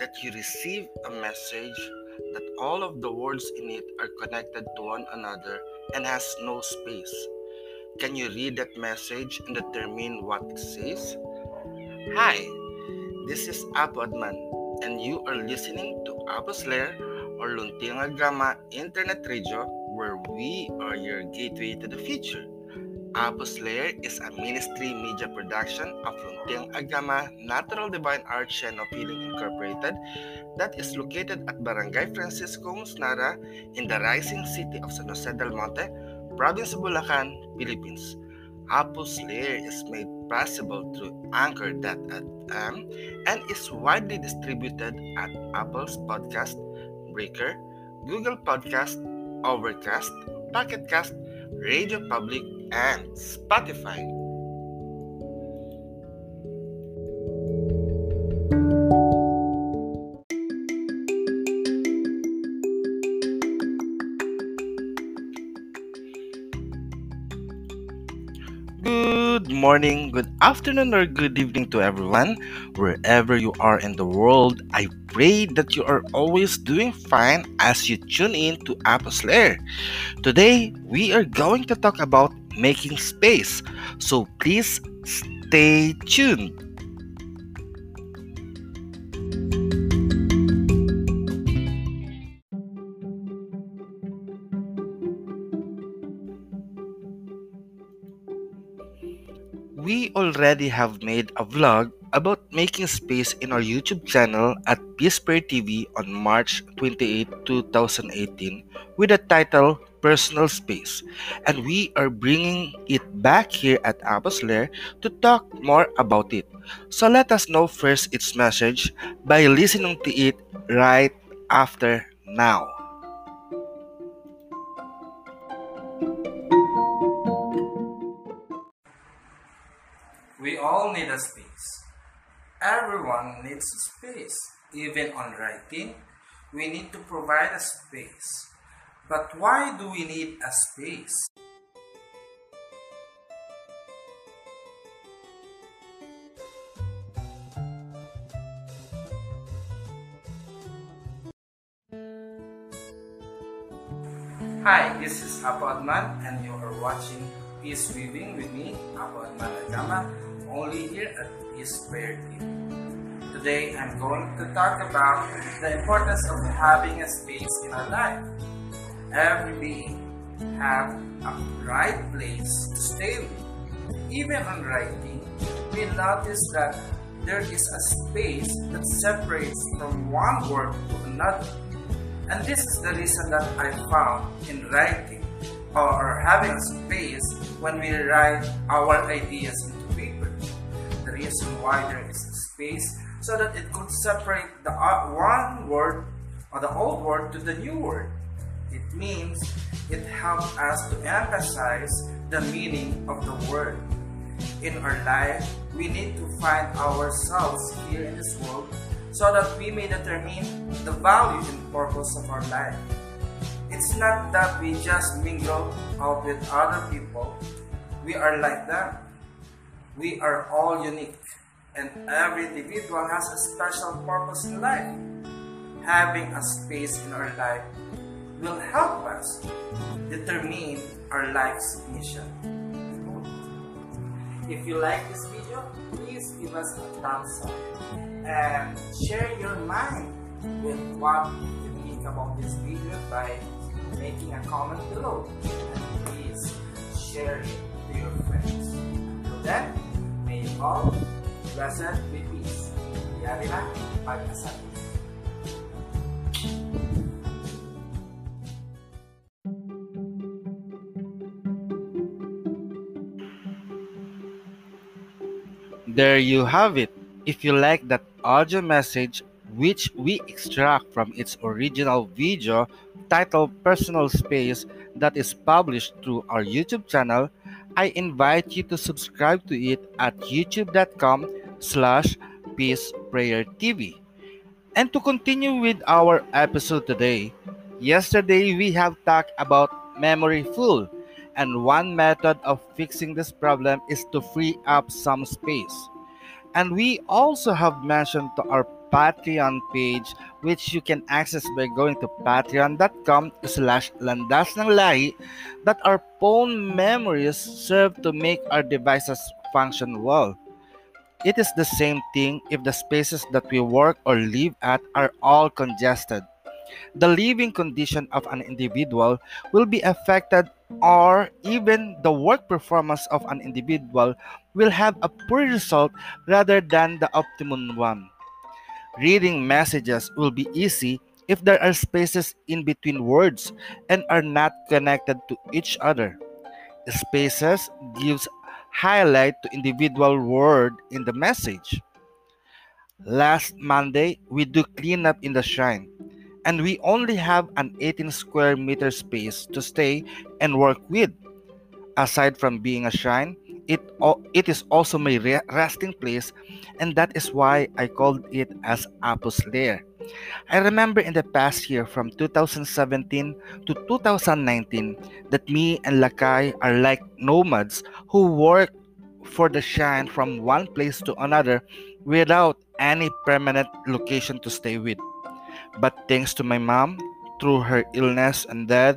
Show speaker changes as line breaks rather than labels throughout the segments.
that you receive a message that all of the words in it are connected to one another and has no space? Can you read that message and determine what it says? Hi, this is Apo Adman, and you are listening to Apo's or Luntiang Agama Internet Radio, where we are your gateway to the future. Apos Lair is a ministry media production of Luntiang Agama Natural Divine Art Chain of Healing Incorporated that is located at Barangay Francisco Musnara in the rising city of San Jose del Monte, Province of Bulacan, Philippines. Apos Lair is made possible through Anchor.fm and is widely distributed at Apple's Podcast, Breaker, Google Podcast, Overcast, Pocketcast, Radio Public, and Spotify. Good morning, good afternoon, or good evening to everyone, wherever you are in the world. I pray that you are always doing fine as you tune in to Apos Lair. Today, we are going to talk about making space, so please stay tuned. Already have made a vlog about making space in our YouTube channel at Peace Prayer TV on March 28, 2018 with the title Personal Space. And we are bringing it back here at Apos Lair to talk more about it. So let us know first its message by listening to it right after now. Space. Everyone needs space. Even on writing, we need to provide a space. But why do we need a space? Hi, this is Apo Adman and you are watching Peace Weaving with me, Apo Adman Agama, only here at Peace Prayer. Today, I'm going to talk about the importance of having a space in our life. Every being have a right place to stay with. Even on writing, we notice that there is a space that separates from one word to another. And this is the reason that I found in writing or having space when we write our ideas into paper. The reason why there is space so that it could separate the uh, one word or the old word to the new word. It means it helps us to emphasize the meaning of the word. In our life, we need to find ourselves here in this world so that we may determine the value and purpose of our life. It's not that we just mingle out with other people. We are like them. We are all unique and every individual has a special purpose in life. Having a space in our life will help us determine our life's mission. If you like this video, please give us a thumbs up and share your mind with what you think about this video by making a comment below. And please share it to your friends. Until then, may you all blessed with peace. Yari na pagkasabi. There you have it. If you like that audio message, which we extract from its original video titled Personal Space that is published through our YouTube channel, I invite you to subscribe to it at youtube.com slash peace prayer TV. And to continue with our episode today, yesterday we have talked about memory full and one method of fixing this problem is to free up some space. And we also have mentioned to our Patreon page which you can access by going to patreon.com slash landas ng lahi that our phone memories serve to make our devices function well. It is the same thing if the spaces that we work or live at are all congested. The living condition of an individual will be affected or even the work performance of an individual will have a poor result rather than the optimum one. Reading messages will be easy if there are spaces in between words and are not connected to each other. Spaces gives highlight to individual word in the message. Last Monday, we do cleanup in the shrine and we only have an 18 square meter space to stay and work with. Aside from being a shrine, it, it is also my resting place, and that is why I called it as Apus Lair. I remember in the past year from 2017 to 2019 that me and Lakay are like nomads who work for the shine from one place to another without any permanent location to stay with. But thanks to my mom, through her illness and death,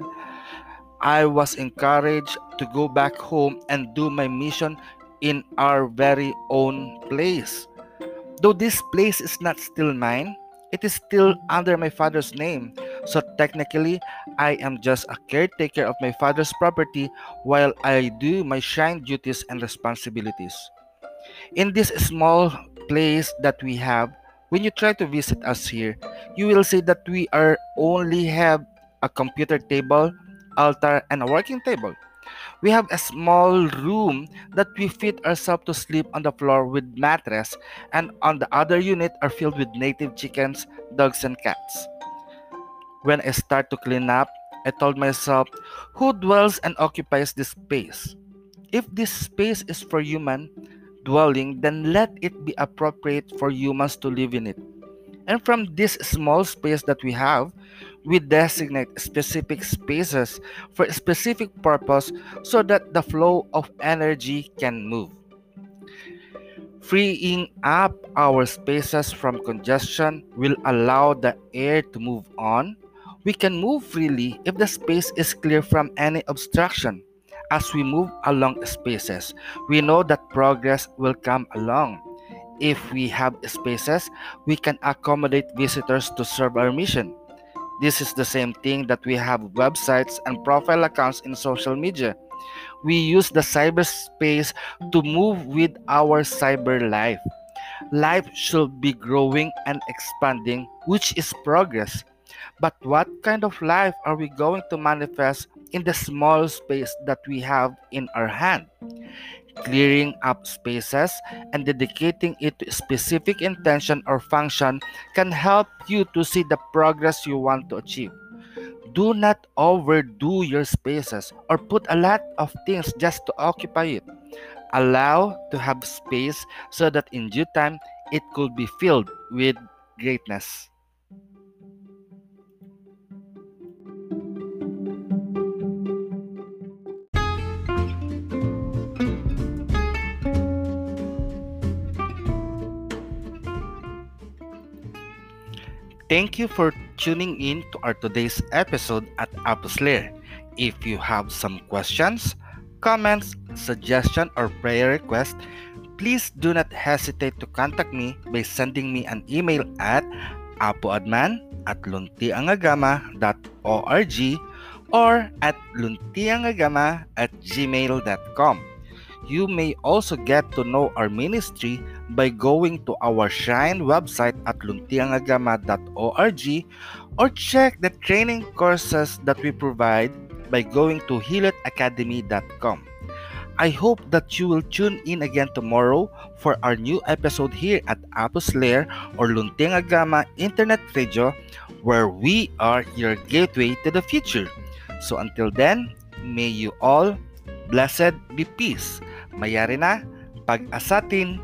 I was encouraged to go back home and do my mission in our very own place. Though this place is not still mine, it is still under my father's name. So technically, I am just a caretaker of my father's property while I do my shrine duties and responsibilities. In this small place that we have, when you try to visit us here, you will see that we are only have a computer table, altar, and a working table. We have a small room that we fit ourselves to sleep on the floor with mattress, and on the other unit are filled with native chickens, dogs, and cats. When I start to clean up, I told myself, who dwells and occupies this space? If this space is for human, dwelling, then let it be appropriate for humans to live in it. And from this small space that we have, we designate specific spaces for specific purpose so that the flow of energy can move. Freeing up our spaces from congestion will allow the air to move on. We can move freely if the space is clear from any obstruction as we move along spaces, we know that progress will come along. If we have spaces, we can accommodate visitors to serve our mission. This is the same thing that we have websites and profile accounts in social media. We use the cyberspace to move with our cyber life. Life should be growing and expanding, which is progress. But what kind of life are we going to manifest in the small space that we have in our hand. Clearing up spaces and dedicating it to specific intention or function can help you to see the progress you want to achieve. Do not overdo your spaces or put a lot of things just to occupy it. Allow to have space so that in due time it could be filled with greatness. Thank you for tuning in to our today's episode at Apus If you have some questions, comments, suggestion, or prayer request, please do not hesitate to contact me by sending me an email at apoadman at luntiangagama.org or at luntiangagama at gmail.com. You may also get to know our ministry by going to our Shrine website at luntiangagama.org or check the training courses that we provide by going to hilotacademy.com. I hope that you will tune in again tomorrow for our new episode here at Apus Lair or Luntiangagama Internet Radio where we are your gateway to the future. So until then, may you all blessed be peace. Mayari na, pag-asatin